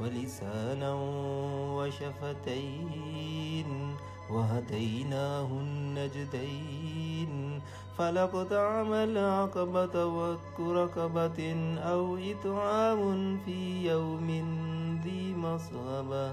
ولسانا وشفتين وهديناه النجدين فلقطعم العقبة وك ركبة أو إطعام في يوم ذي مصغبة